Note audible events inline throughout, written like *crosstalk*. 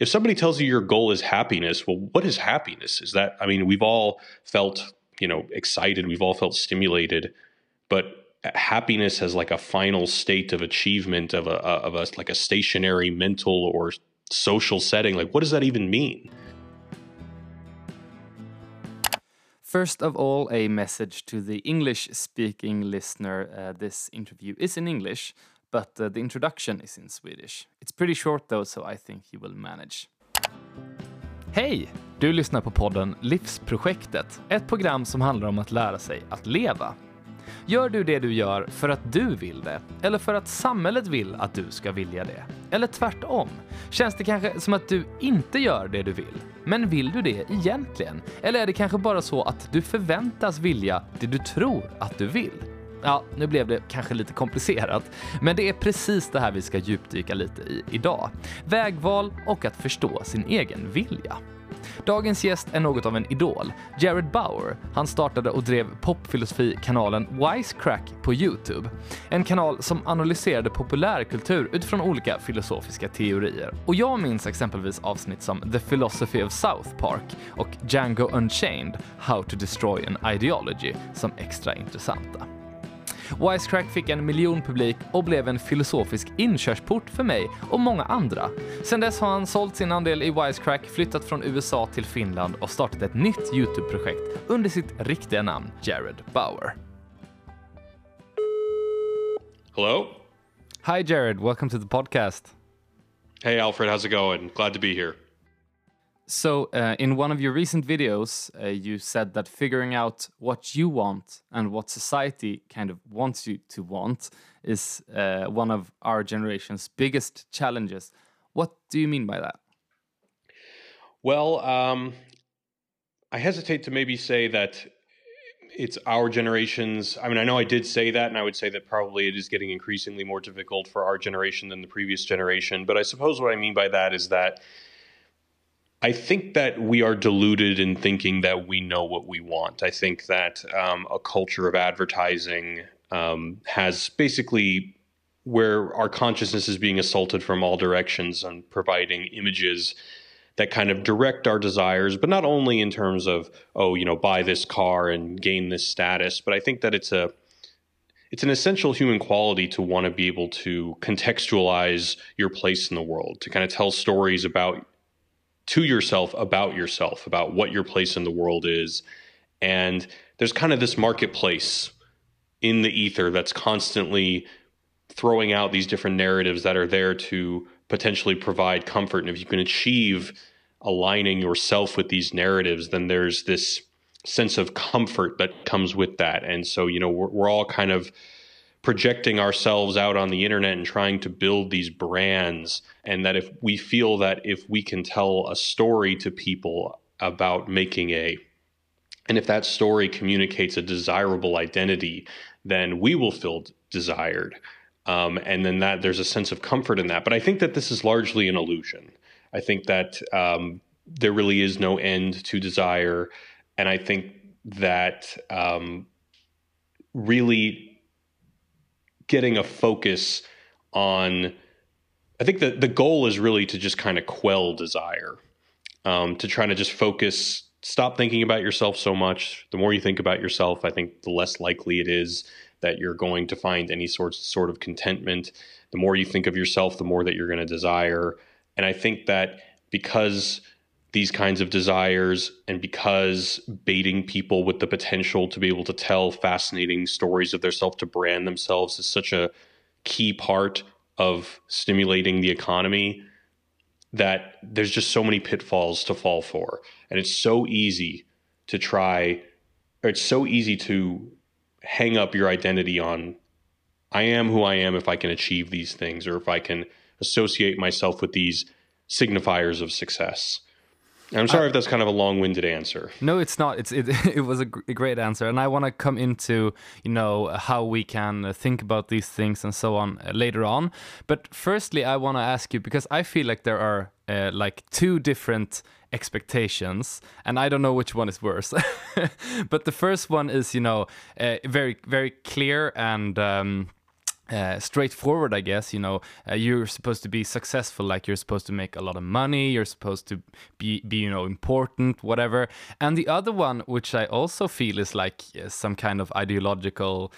if somebody tells you your goal is happiness, well, what is happiness? Is that, I mean, we've all felt, you know, excited, we've all felt stimulated, but happiness as like a final state of achievement of a, of a, like a stationary mental or social setting, like what does that even mean? First of all, a message to the English speaking listener. Uh, this interview is in English, but uh, the introduction is in Swedish. It's pretty short though, so I think you will manage. Hej! Du lyssnar på podden Livsprojektet, ett program som handlar om att lära sig att leva. Gör du det du gör för att du vill det? Eller för att samhället vill att du ska vilja det? Eller tvärtom? Känns det kanske som att du inte gör det du vill? Men vill du det egentligen? Eller är det kanske bara så att du förväntas vilja det du tror att du vill? Ja, nu blev det kanske lite komplicerat, men det är precis det här vi ska djupdyka lite i idag. Vägval och att förstå sin egen vilja. Dagens gäst är något av en idol. Jared Bauer. Han startade och drev popfilosofikanalen Wisecrack på Youtube. En kanal som analyserade populärkultur utifrån olika filosofiska teorier. Och jag minns exempelvis avsnitt som The Philosophy of South Park och Django Unchained, How to Destroy an Ideology som extra intressanta. Wisecrack fick en miljon publik och blev en filosofisk inkörsport för mig och många andra. Sen dess har han sålt sin andel i Wisecrack, flyttat från USA till Finland och startat ett nytt YouTube-projekt under sitt riktiga namn Jared Bauer. Hello? Hi Jared, welcome to the podcast. Hey Alfred, how's it going? Glad to be here. So, uh, in one of your recent videos, uh, you said that figuring out what you want and what society kind of wants you to want is uh, one of our generation's biggest challenges. What do you mean by that? Well, um, I hesitate to maybe say that it's our generation's. I mean, I know I did say that, and I would say that probably it is getting increasingly more difficult for our generation than the previous generation. But I suppose what I mean by that is that I think that we are deluded in thinking that we know what we want. I think that um, a culture of advertising um, has basically where our consciousness is being assaulted from all directions and providing images that kind of direct our desires, but not only in terms of, oh, you know, buy this car and gain this status, but I think that it's a it's an essential human quality to want to be able to contextualize your place in the world, to kind of tell stories about to yourself about yourself, about what your place in the world is. And there's kind of this marketplace in the ether that's constantly throwing out these different narratives that are there to potentially provide comfort. And if you can achieve aligning yourself with these narratives, then there's this sense of comfort that comes with that. And so, you know, we're, we're all kind of projecting ourselves out on the internet and trying to build these brands and that if we feel that if we can tell a story to people about making a and if that story communicates a desirable identity then we will feel desired. Um, and then that there's a sense of comfort in that. But i think that this is largely an illusion. I think that um, there really is no end to desire. And i think that um, really getting a focus on I think that the goal is really to just kind of quell desire, um, to try to just focus, stop thinking about yourself so much. The more you think about yourself, I think the less likely it is that you're going to find any sort sort of contentment. The more you think of yourself, the more that you're going to desire. And I think that because these kinds of desires and because baiting people with the potential to be able to tell fascinating stories of themselves to brand themselves is such a key part of stimulating the economy that there's just so many pitfalls to fall for. And it's so easy to try it's so easy to hang up your identity on I am who I am if I can achieve these things or if I can associate myself with these signifiers of success I'm sorry if that's kind of a long-winded answer. No, it's not. It's it, *laughs* it was a, a great answer, and I want to come into you know how we can think about these things and so on uh, later on. But firstly, I want to ask you because I feel like there are uh, like two different expectations, and I don't know which one is worse. *laughs* but the first one is you know uh, very very clear and. Um, uh, straightforward, I guess. You know, uh, you're supposed to be successful, like you're supposed to make a lot of money, you're supposed to be, be you know, important, whatever. And the other one, which I also feel is like uh, some kind of ideological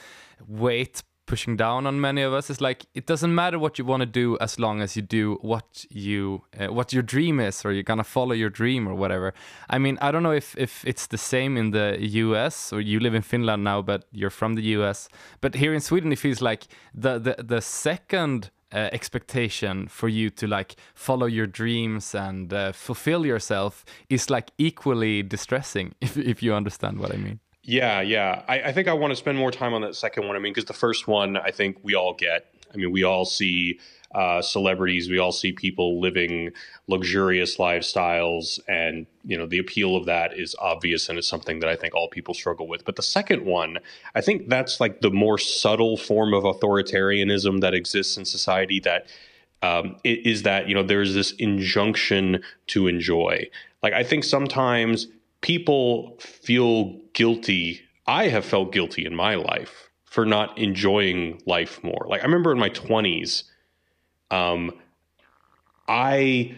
weight pushing down on many of us. Is like it doesn't matter what you want to do as long as you do what you uh, what your dream is or you're gonna follow your dream or whatever. I mean i don't know if if it's the same in the us or you live in finland now but you're from the us but here in sweden it feels like the the, the second uh, expectation for you to like follow your dreams and uh, fulfill yourself is like equally distressing *laughs* if, if you understand what i mean yeah, yeah. I, I think I want to spend more time on that second one. I mean, because the first one, I think we all get. I mean, we all see uh, celebrities, we all see people living luxurious lifestyles, and you know the appeal of that is obvious, and it's something that I think all people struggle with. But the second one, I think that's like the more subtle form of authoritarianism that exists in society. That um, is that you know there's this injunction to enjoy. Like I think sometimes people feel guilty. I have felt guilty in my life for not enjoying life more. Like I remember in my 20s, um, I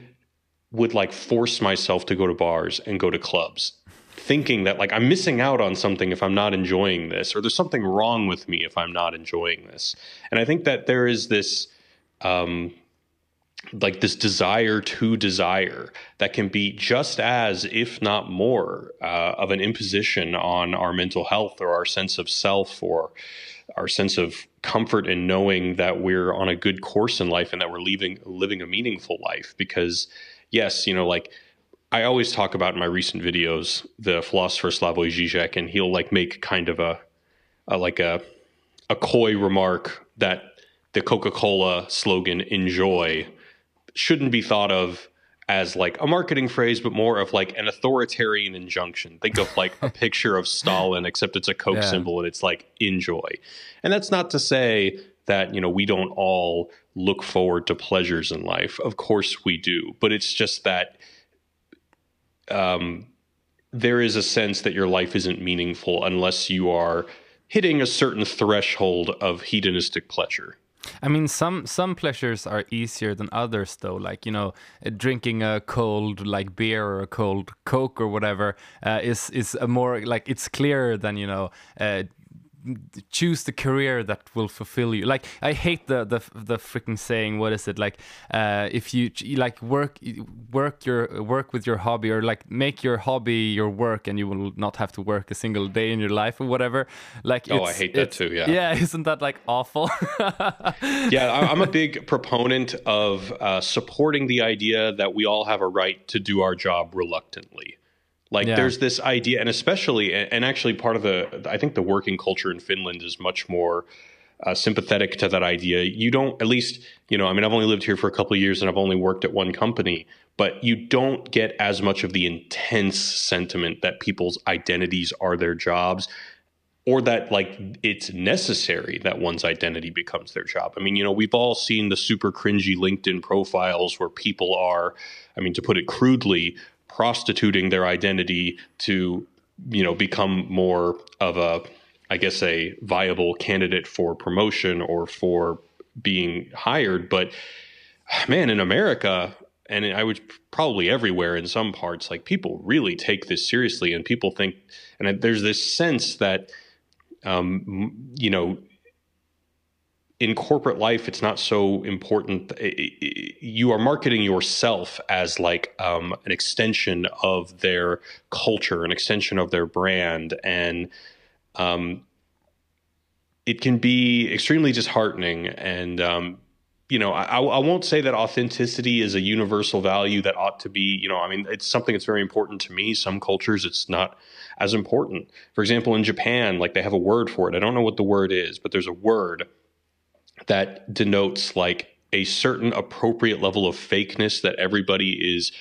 would like force myself to go to bars and go to clubs, thinking that like I'm missing out on something if I'm not enjoying this, or there's something wrong with me if I'm not enjoying this. And I think that there is this um, like this desire to desire that can be just as, if not more, uh, of an imposition on our mental health or our sense of self or our sense of comfort in knowing that we're on a good course in life and that we're living living a meaningful life. Because yes, you know, like I always talk about in my recent videos, the philosopher Slavoj Žižek, and he'll like make kind of a, a like a a coy remark that the Coca-Cola slogan "Enjoy" shouldn't be thought of as like a marketing phrase, but more of like an authoritarian injunction. Think of like a *laughs* picture of Stalin, except it's a Coke yeah. symbol and it's like enjoy. And that's not to say that, you know, we don't all look forward to pleasures in life. Of course we do. But it's just that um, there is a sense that your life isn't meaningful unless you are hitting a certain threshold of hedonistic pleasure. I mean, some some pleasures are easier than others, though. Like you know, drinking a cold like beer or a cold Coke or whatever uh, is is a more like it's clearer than you know uh, choose the career that will fulfill you. Like I hate the the the freaking saying. What is it like? Uh, if you, like work work your work with your hobby or like make your hobby your work, and you will not have to work a single day in your life or whatever. Like oh, I hate that too. Yeah, yeah. *laughs* Isn't that like awful? yeah, I'm a *laughs* big proponent of uh, supporting the idea that we all have a right to do our job reluctantly. Like yeah. there's this idea, and especially, and actually, part of the, I think the working culture in Finland is much more uh, sympathetic to that idea. You don't, at least, you know, I mean, I've only lived here for a couple of years and I've only worked at one company, but you don't get as much of the intense sentiment that people's identities are their jobs or that like it's necessary that one's identity becomes their job. I mean, you know, we've all seen the super cringy LinkedIn profiles where people are, I mean, to put it crudely, prostituting their identity to you know become more of a i guess a viable candidate for promotion or for being hired. But man in america and i would probably everywhere in some parts like people really take this seriously and people think and there's this sense that um, you know in corporate life, it's not so important. You are marketing yourself as like um, an extension of their culture, an extension of their brand, and um, it can be extremely disheartening. And um, you know, I, I, won't say that authenticity is a universal value that ought to be. You know, I mean, it's something that's very important to me. Some cultures, it's not as important. For example, in Japan, like they have a word for it. I don't know what the word is, but there's a word that denotes like a certain appropriate level of fakeness that everybody is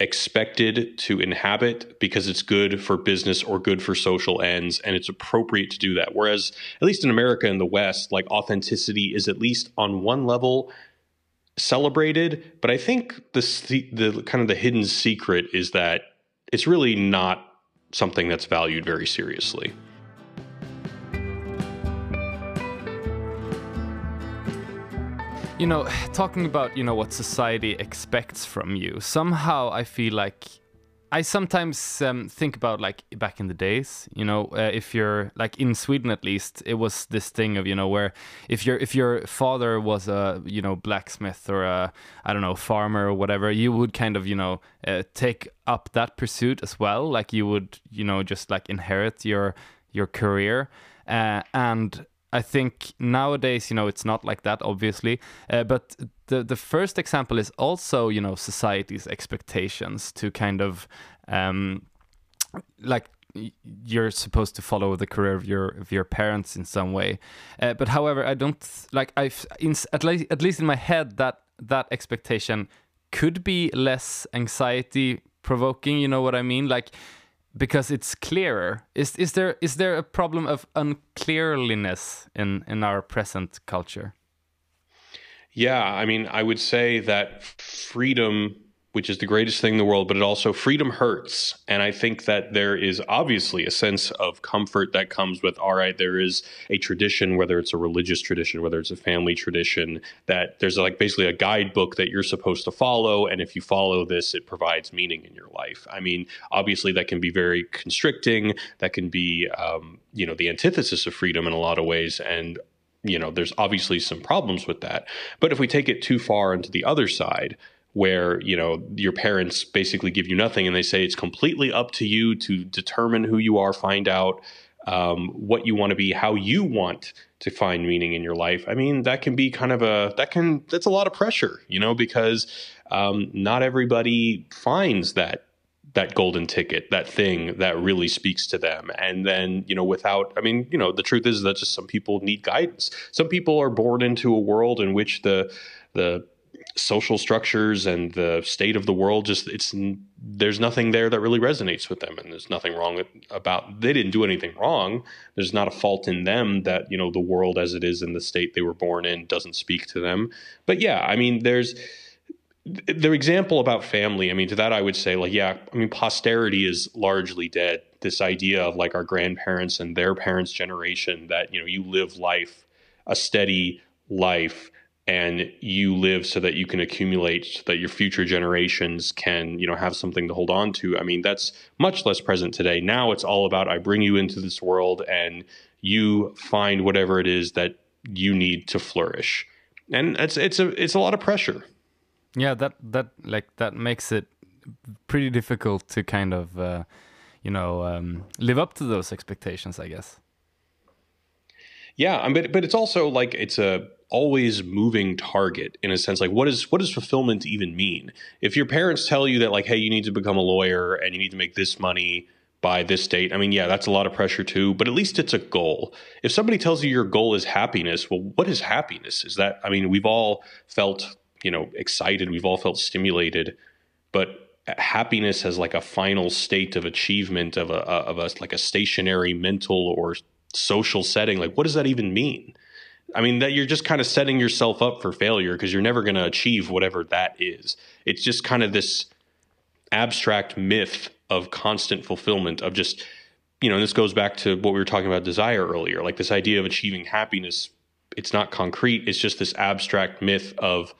expected to inhabit because it's good for business or good for social ends and it's appropriate to do that. Whereas at least in America and the west like authenticity is at least on one level celebrated but i think the the kind of the hidden secret is that it's really not something that's valued very seriously you know, talking about, you know, what society expects from you, somehow I feel like I sometimes um, think about like back in the days, you know, uh, if you're like in Sweden at least, it was this thing of you know where if your if your father was a you know blacksmith or a I don't know farmer or whatever, you would kind of you know uh, take up that pursuit as well. Like you would you know just like inherit your your career, uh, and I think nowadays, you know, it's not like that, obviously. Uh, but the the first example is also, you know, society's expectations to kind of um, like you're supposed to follow the career of your of your parents in some way. Uh, but however, I don't like I've in, at least at least in my head that that expectation could be less anxiety provoking. You know what I mean? Like because it's clearer. Is is there is there a problem of unclearliness in in our present culture? Yeah, I mean, I would say that freedom which is the greatest thing in the world, but it also freedom hurts. And I think that there is obviously a sense of comfort that comes with all right, there is a tradition, whether it's a religious tradition, whether it's a family tradition, that there's like basically a guidebook that you're supposed to follow. And if you follow this, it provides meaning in your life. I mean, obviously, that can be very constricting, that can be, um, you know, the antithesis of freedom in a lot of ways. And you know, there's obviously some problems with that. But if we take it too far into the other side, where you know your parents basically give you nothing and they say it's completely up to you to determine who you are find out um, what you want to be how you want to find meaning in your life. I mean that can be kind of a that can that's a lot of pressure you know because um, not everybody finds that that golden ticket that thing that really speaks to them. And then you know without i mean you know the truth is that just some people need guidance. Some people are born into a world in which the the social structures and the state of the world just it's there's nothing there that really resonates with them and there's nothing wrong about they didn't do anything wrong. There's not a fault in them that you know the world as it is in the state they were born in doesn't speak to them. But yeah i mean there's the example about family i mean to that i would say like yeah i mean posterity is largely dead. This idea of like our grandparents and their parents generation that you know you live life a steady life and you live so that you can accumulate so that your future generations can you know have something to hold on to. I mean that's much less present today. Now it's all about i bring you into this world and you find whatever it is that you need to flourish. And it's it's a it's a lot of pressure. Yeah that that like that makes it pretty difficult to kind of uh, you know um, live up to those expectations i guess yeah but but it's also like it's a always moving target in a sense like what is what does fulfillment even mean? If your parents tell you that like hey you need to become a lawyer and you need to make this money by this date i mean yeah that's a lot of pressure too but at least it's a goal. If somebody tells you your goal is happiness well what is happiness? Is that i mean we've all felt you know excited we've all felt stimulated but happiness as like a final state of achievement of a of a like a stationary mental or social setting like what does that even mean I mean that you're just kind of setting yourself up for failure because you're never going to achieve whatever that is. It's just kind of this abstract myth of constant fulfillment of just you know, and this goes back to what we were talking about desire earlier, like this idea of achieving happiness. It's not concrete. It's just this abstract myth of,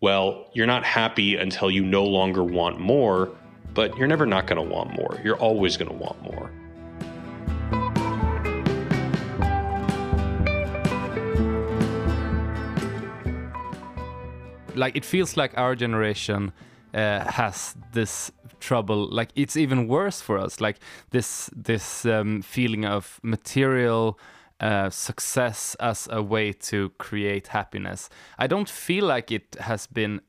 well, you're not happy until you no longer want more, but you're never not going to want more. You're always going to want more. Like it feels like our generation uh, has this trouble like it's even worse for us like this this um, feeling of material uh, success as a way to create happiness. I don't feel like it has been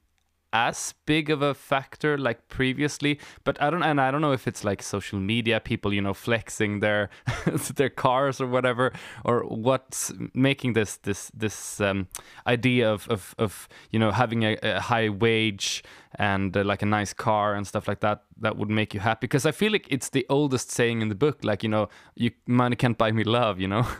as big of a factor like previously but i don't and i don't know if it's like social media people you know flexing their *laughs* their cars or whatever or what's making this this this um, idea of, of of you know having a, a high wage and uh, like a nice car and stuff like that that would make you happy because i feel like it's the oldest saying in the book like you know you money can't buy me love you know? *laughs*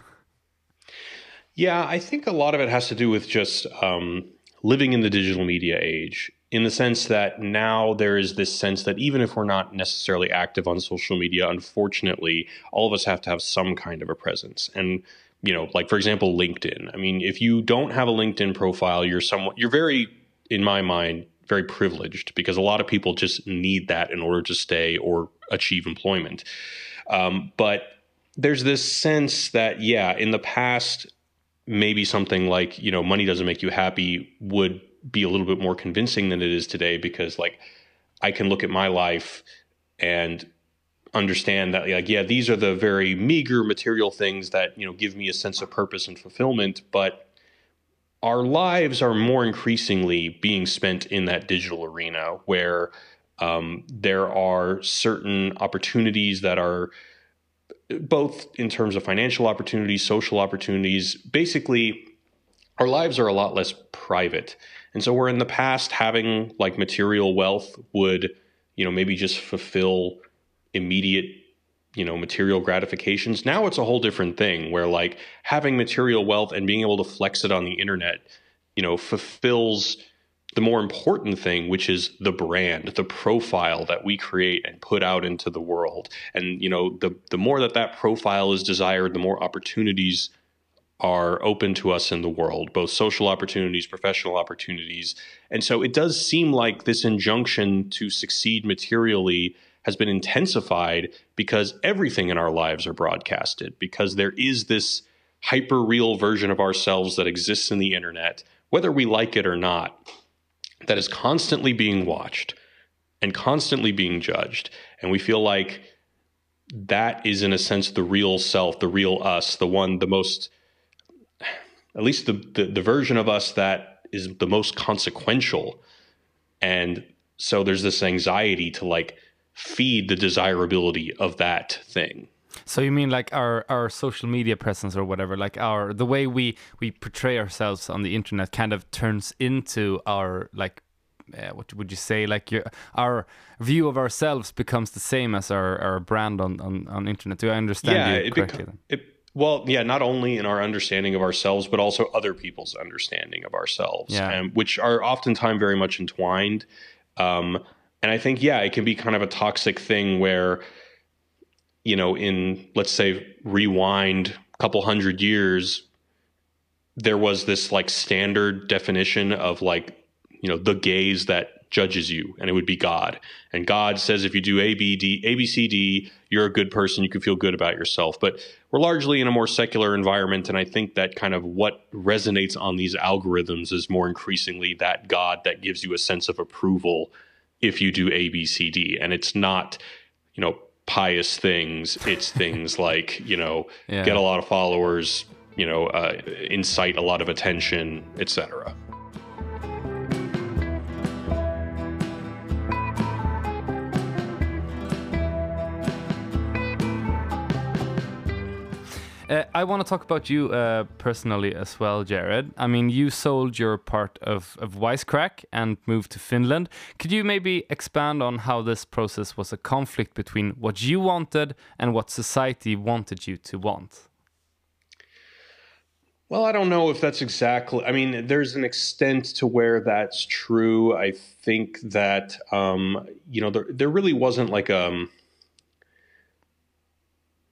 Yeah i think a lot of it has to do with just um living in the digital media age in the sense that now there is this sense that even if we're not necessarily active on social media, unfortunately, all of us have to have some kind of a presence. And you know, like for example, LinkedIn. I mean, if you don't have a LinkedIn profile, you're somewhat, you're very, in my mind, very privileged because a lot of people just need that in order to stay or achieve employment. Um, but there's this sense that, yeah, in the past, maybe something like, you know, money doesn't make you happy would be a little bit more convincing than it is today because, like, I can look at my life and understand that like yeah these are the very meager material things that you know give me a sense of purpose and fulfillment but our lives are more increasingly being spent in that digital arena where um, there are certain opportunities that are both in terms of financial opportunities social opportunities. Basically our lives are a lot less private and so where in the past having like material wealth would you know maybe just fulfill immediate you know material gratifications. Now it's a whole different thing where like having material wealth and being able to flex it on the internet you know fulfills the more important thing which is the brand the profile that we create and put out into the world. And you know the the more that that profile is desired the more opportunities are open to us in the world both social opportunities professional opportunities and so it does seem like this injunction to succeed materially has been intensified because everything in our lives are broadcasted, because there is this hyper real version of ourselves that exists in the internet, whether we like it or not, that is constantly being watched and constantly being judged. And we feel like that is, in a sense, the real self, the real us, the one, the most, at least the, the, the version of us that is the most consequential. And so there's this anxiety to like, feed the desirability of that thing. So you mean like our our social media presence or whatever, like our the way we we portray ourselves on the internet kind of turns into our like uh, what would you say like your, our view of ourselves becomes the same as our, our brand on, on on internet. Do I understand yeah, you correctly? It, well, yeah, not only in our understanding of ourselves, but also other people's understanding of ourselves, yeah. and, which are oftentimes very much entwined. Um, and I think, yeah, it can be kind of a toxic thing where, you know, in let's say rewind a couple hundred years, there was this like standard definition of like, you know, the gaze that judges you, and it would be God. And God says if you do A, B, D, A, B, C, D, you're a good person, you can feel good about yourself. But we're largely in a more secular environment, and I think that kind of what resonates on these algorithms is more increasingly that God that gives you a sense of approval if you do A, B, C, D. And it's not, you know, pious things. It's *laughs* things like, you know, yeah. get a lot of followers, you know, uh, incite a lot of attention, etc. I want to talk about you uh, personally as well, Jared. I mean, you sold your part of, of Wisecrack and moved to Finland. Could you maybe expand on how this process was a conflict between what you wanted and what society wanted you to want? Well, I don't know if that's exactly. I mean, there's an extent to where that's true. I think that um, you know there there really wasn't like um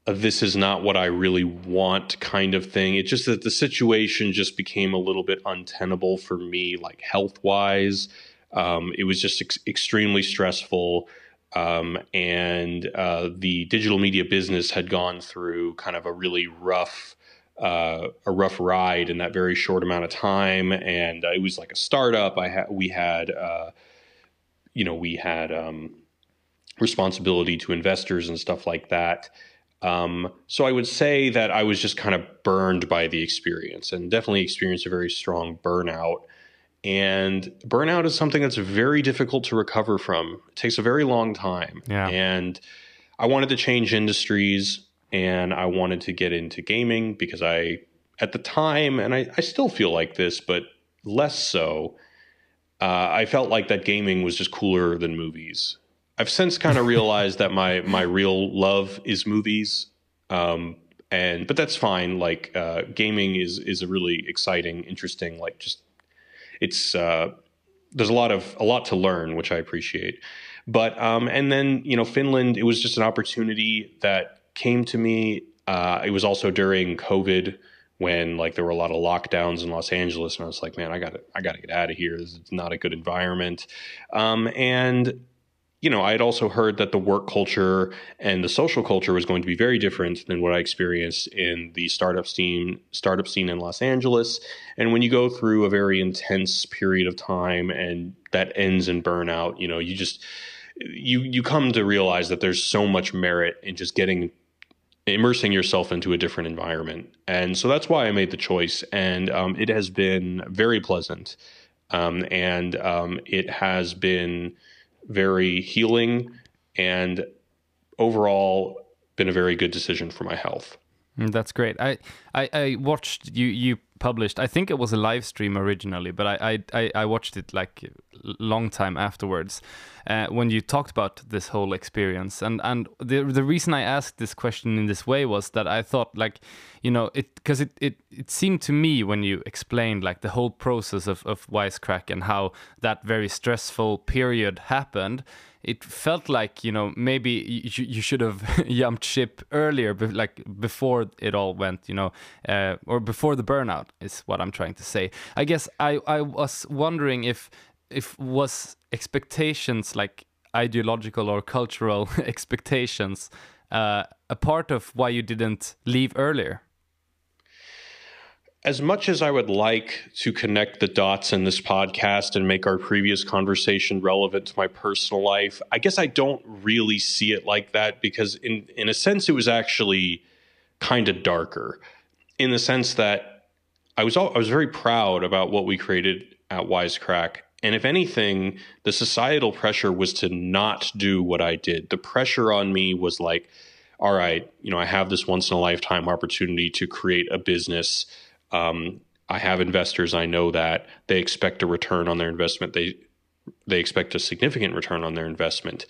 this is not what I really want kind of thing. It's just that the situation just became a little bit untenable for me, like health wise. Um, it was just ex- extremely stressful. Um, and uh, the digital media business had gone through kind of a really rough, uh, a rough ride in that very short amount of time. And uh, it was like a startup. I had, we had, uh, you know, we had um, responsibility to investors and stuff like that. Um, so I would say that I was just kind of burned by the experience and definitely experienced a very strong burnout. And burnout is something that's very difficult to recover from. It takes a very long time. Yeah. And I wanted to change industries and I wanted to get into gaming because I, at the time, and I, I still feel like this, but less so, uh, I felt like that gaming was just cooler than movies. I've since kind of realized that my my real love is movies, um, and but that's fine. Like uh, gaming is is a really exciting, interesting. Like just it's uh, there's a lot of a lot to learn, which I appreciate. But um, and then you know Finland, it was just an opportunity that came to me. Uh, it was also during COVID, when like there were a lot of lockdowns in Los Angeles, and I was like, man, I got to I got to get out of here. This is not a good environment. Um, and you know, I had also heard that the work culture and the social culture was going to be very different than what I experienced in the startup scene startup scene in Los Angeles. And when you go through a very intense period of time and that ends in burnout, you know, you just you you come to realize that there's so much merit in just getting immersing yourself into a different environment. And so that's why I made the choice. And um, it has been very pleasant. Um, and um, it has been very healing and overall been a very good decision for my health. Mm, that's great. I, I, I watched you you published. I think it was a live stream originally, but I I, I watched it like long time afterwards uh, when you talked about this whole experience. And and the the reason I asked this question in this way was that I thought like you know it because it, it it seemed to me when you explained like the whole process of of Wisecrack and how that very stressful period happened it felt like you know maybe you, you should have *laughs* jumped ship earlier like before it all went you know uh, or before the burnout is what i'm trying to say. I guess i i was wondering if if was expectations like ideological or cultural *laughs* expectations uh, a part of why you didn't leave earlier? As much as I would like to connect the dots in this podcast and make our previous conversation relevant to my personal life, I guess I don't really see it like that because, in, in a sense, it was actually kind of darker in the sense that I was all, I was very proud about what we created at Wisecrack. And if anything, the societal pressure was to not do what I did. The pressure on me was like, all right, you know, I have this once in a lifetime opportunity to create a business um, I have investors. I know that they expect a return on their investment. They they expect a significant return on their investment.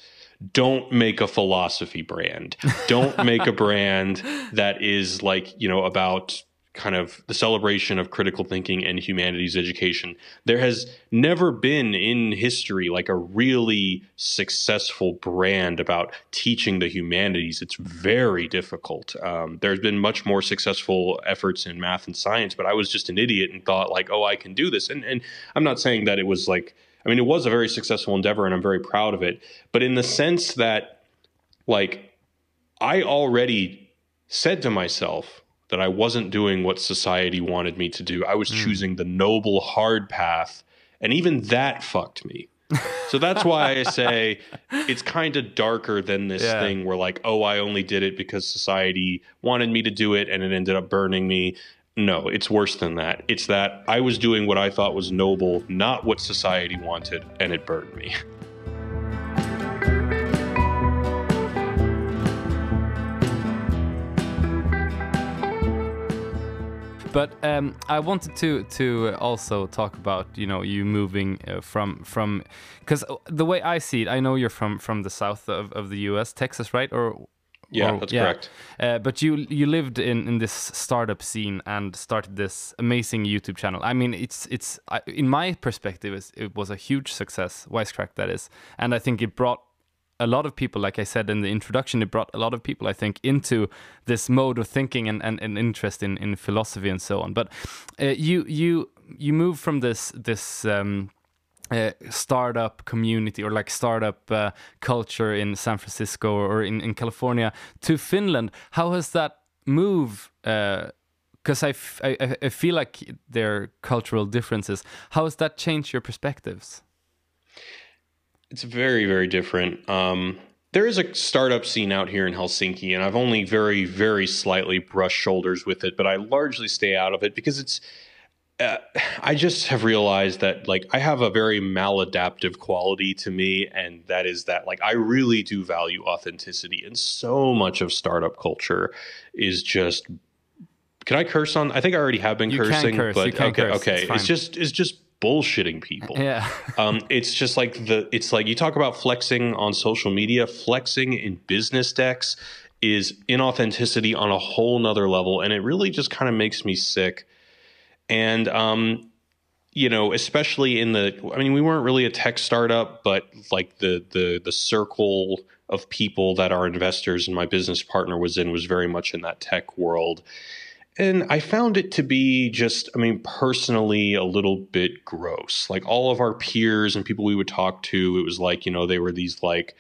Don't make a philosophy brand. Don't make a *laughs* brand that is like you know about kind of the celebration of critical thinking and humanities education. There has never been in history like a really successful brand about teaching the humanities. It's very difficult. Um, there's been much more successful efforts in math and science, but I was just an idiot and thought like, oh, I can do this. And and I'm not saying that it was like, I mean, it was a very successful endeavor, and I'm very proud of it. But in the sense that, like, I already said to myself that I wasn't doing what society wanted me to do. I was mm. choosing the noble, hard path. And even that fucked me. so that's why I *laughs* say it's kind of darker than this yeah. thing where, like, oh, I only did it because society wanted me to do it and it ended up burning me. No, it's worse than that. It's that I was doing what I thought was noble, not what society wanted, and it burned me. *laughs* But um, I wanted to to also talk about you know you moving uh, from from because the way I see it, I know you're from from the south of, of the U.S., Texas, right? Or yeah, or, that's yeah. correct. Uh, but you you lived in, in this startup scene and started this amazing YouTube channel. I mean, it's it's in my perspective, it was a huge success. Wisecrack, that is, and I think it brought a lot of people, like I said in the introduction, it brought a lot of people, I think, into this mode of thinking and, and, and interest in, in philosophy and so on. But uh, you you you move from this this um, uh, startup community or like startup uh, culture in San Francisco or in, in California to Finland. How has that move? Because uh, I, I, I feel like there are cultural differences. How has that changed your perspectives? It's very, very different. Um, there is a startup scene out here in Helsinki, and I've only very, very slightly brushed shoulders with it, but I largely stay out of it because it's. Uh, I just have realized that like I have a very maladaptive quality to me, and that is that like I really do value authenticity, and so much of startup culture is just. Can I curse on? I think I already have been you cursing, curse. but okay, curse. okay. It's, it's just it's just bullshitting people. Yeah. *laughs* um, it's just like the it's like you talk about flexing on social media, flexing in business decks is inauthenticity on a whole nother level. And it really just kind of makes me sick. And um, you know, especially in the I mean, we weren't really a tech startup, but like the the the circle of people that our investors and my business partner was in was very much in that tech world. And I found it to be just, I mean, personally a little bit gross. Like all of our peers and people we would talk to, it was like, you know, they were these like,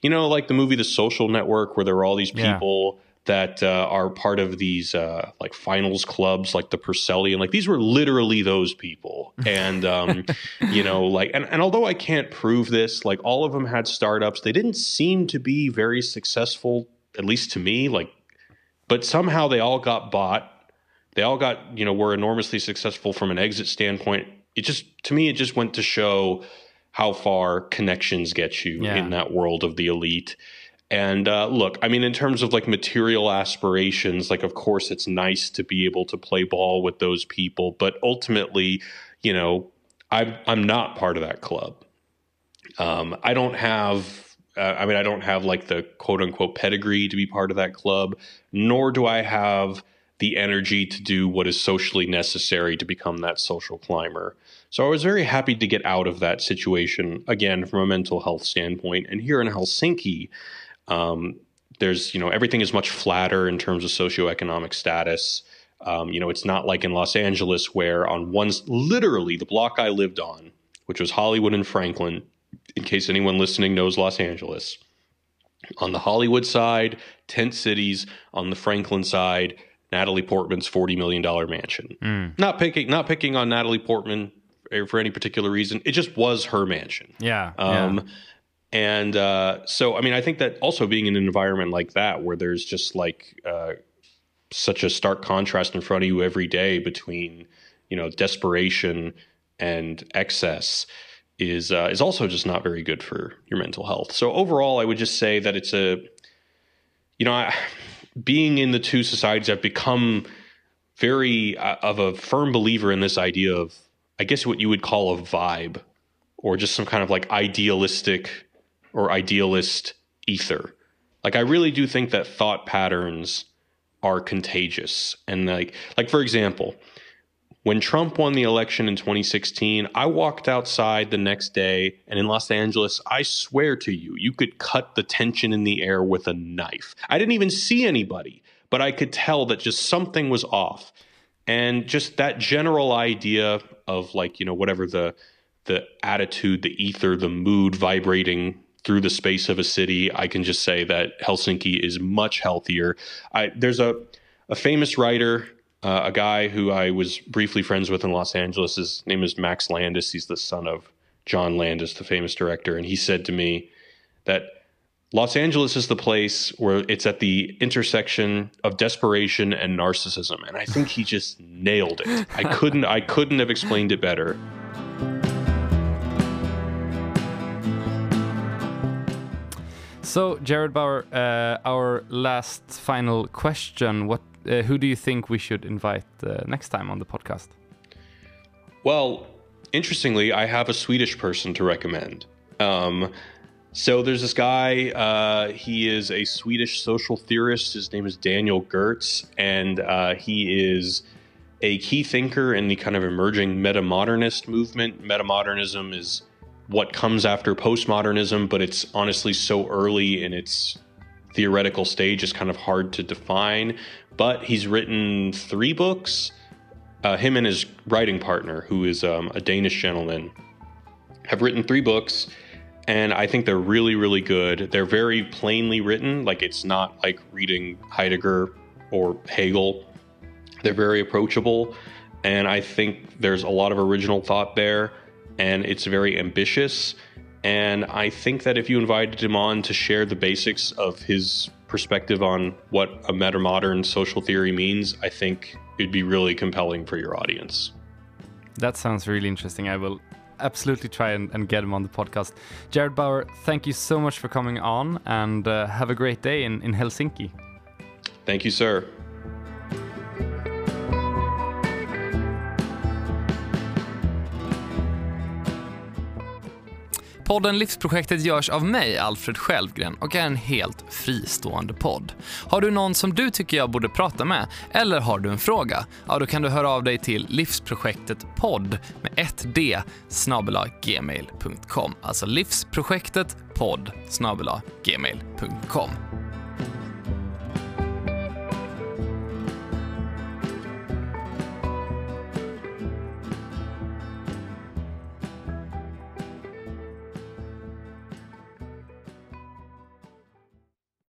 you know, like the movie The Social Network, where there were all these Yeah. people that uh, are part of these uh, like finals clubs, like the Porcellian. Like these were literally those people. *laughs* And, um, you know, like, and, and although I can't prove this, like all of them had startups, they didn't seem to be very successful, at least to me. Like, but somehow they all got bought. They all got, you know, were enormously successful from an exit standpoint. It just, to me, it just went to show how far connections get you Yeah. in that world of the elite. And uh, look, I mean, in terms of like material aspirations, like, of course, it's nice to be able to play ball with those people. But ultimately, you know, I'm, I'm not part of that club. Um, I don't have, uh, I mean, I don't have like the quote unquote pedigree to be part of that club, nor do I have the energy to do what is socially necessary to become that social climber. So I was very happy to get out of that situation again from a mental health standpoint. And here in Helsinki, um, there's you know everything is much flatter in terms of socioeconomic status. Um, you know, it's not like in Los Angeles where on one literally the block I lived on, which was Hollywood and Franklin. In case anyone listening knows Los Angeles, on the Hollywood side, tent cities. On the Franklin side, Natalie Portman's forty million dollar mansion. Mm. Not picking, not picking on Natalie Portman eh, for any particular reason. It just was her mansion. Yeah. Um, yeah. And uh, so, I mean, I think that also being in an environment like that, where there's just like uh, such a stark contrast in front of you every day between, you know, desperation and excess, is uh, is also just not very good for your mental health. So overall, I would just say that it's a, you know, I, being in the two societies, I've become very uh, of a firm believer in this idea of, I guess, what you would call a vibe, or just some kind of like idealistic or idealist ether. Like I really do think that thought patterns are contagious. And like like for example, when Trump won the election in 2016, I walked outside the next day and in Los Angeles, I swear to you, you could cut the tension in the air with a knife. I didn't even see anybody, but I could tell that just something was off. And just that general idea of like, you know, whatever the the attitude, the ether, the mood vibrating through the space of a city, I can just say that Helsinki is much healthier. I, there's a, a famous writer, uh, a guy who I was briefly friends with in Los Angeles. His name is Max Landis. He's the son of John Landis, the famous director. And he said to me that Los Angeles is the place where it's at the intersection of desperation and narcissism. And I think he just nailed it. I *laughs* couldn't I couldn't have explained it better. So, Jared Bauer, uh, our last final question: What, uh, who do you think we should invite uh, next time on the podcast? Well, interestingly, I have a Swedish person to recommend. Um, so there's this guy. Uh, he is a Swedish social theorist. His name is Daniel Görtz, and uh, he is a key thinker in the kind of emerging metamodernist movement. Metamodernism is what comes after postmodernism, but it's honestly so early in its theoretical stage, is kind of hard to define. But he's written three books. Uh, him and his writing partner, who is um, a Danish gentleman, have written three books, and I think they're really, really good. They're very plainly written, like it's not like reading Heidegger or Hegel. They're very approachable, and I think there's a lot of original thought there, and it's very ambitious. And I think that if you invited him on to share the basics of his perspective on what a metamodern social theory means, I think it'd be really compelling for your audience. That sounds really interesting. I will absolutely try and, and get him on the podcast. Jared Bauer, thank you so much for coming on, and uh, have a great day in, in Helsinki. Thank you, sir. Podden Livsprojektet görs av mig, Alfred Självgren, och är en helt fristående podd. Har du någon som du tycker jag borde prata med, eller har du en fråga? Ja, då kan du höra av dig till livsprojektet podd med 1D gmail.com. Alltså livsprojektet podd gmail.com.